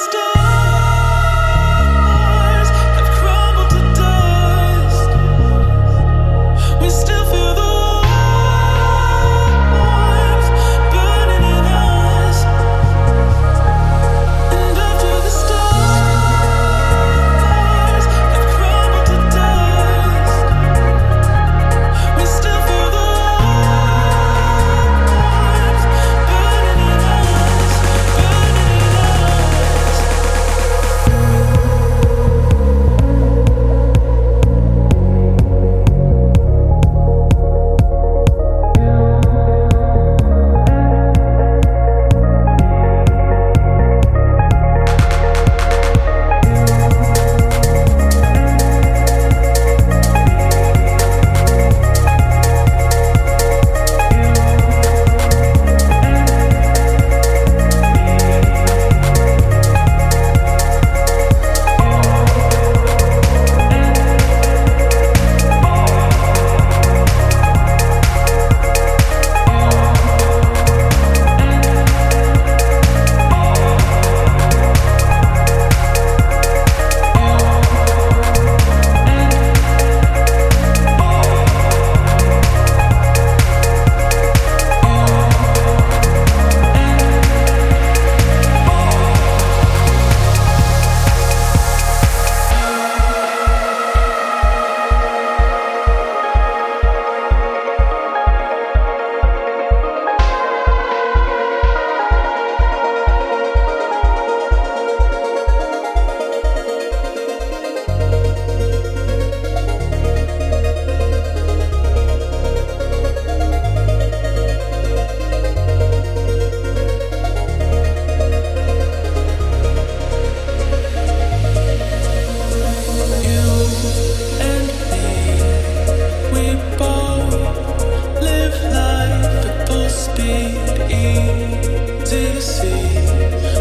stars. to see?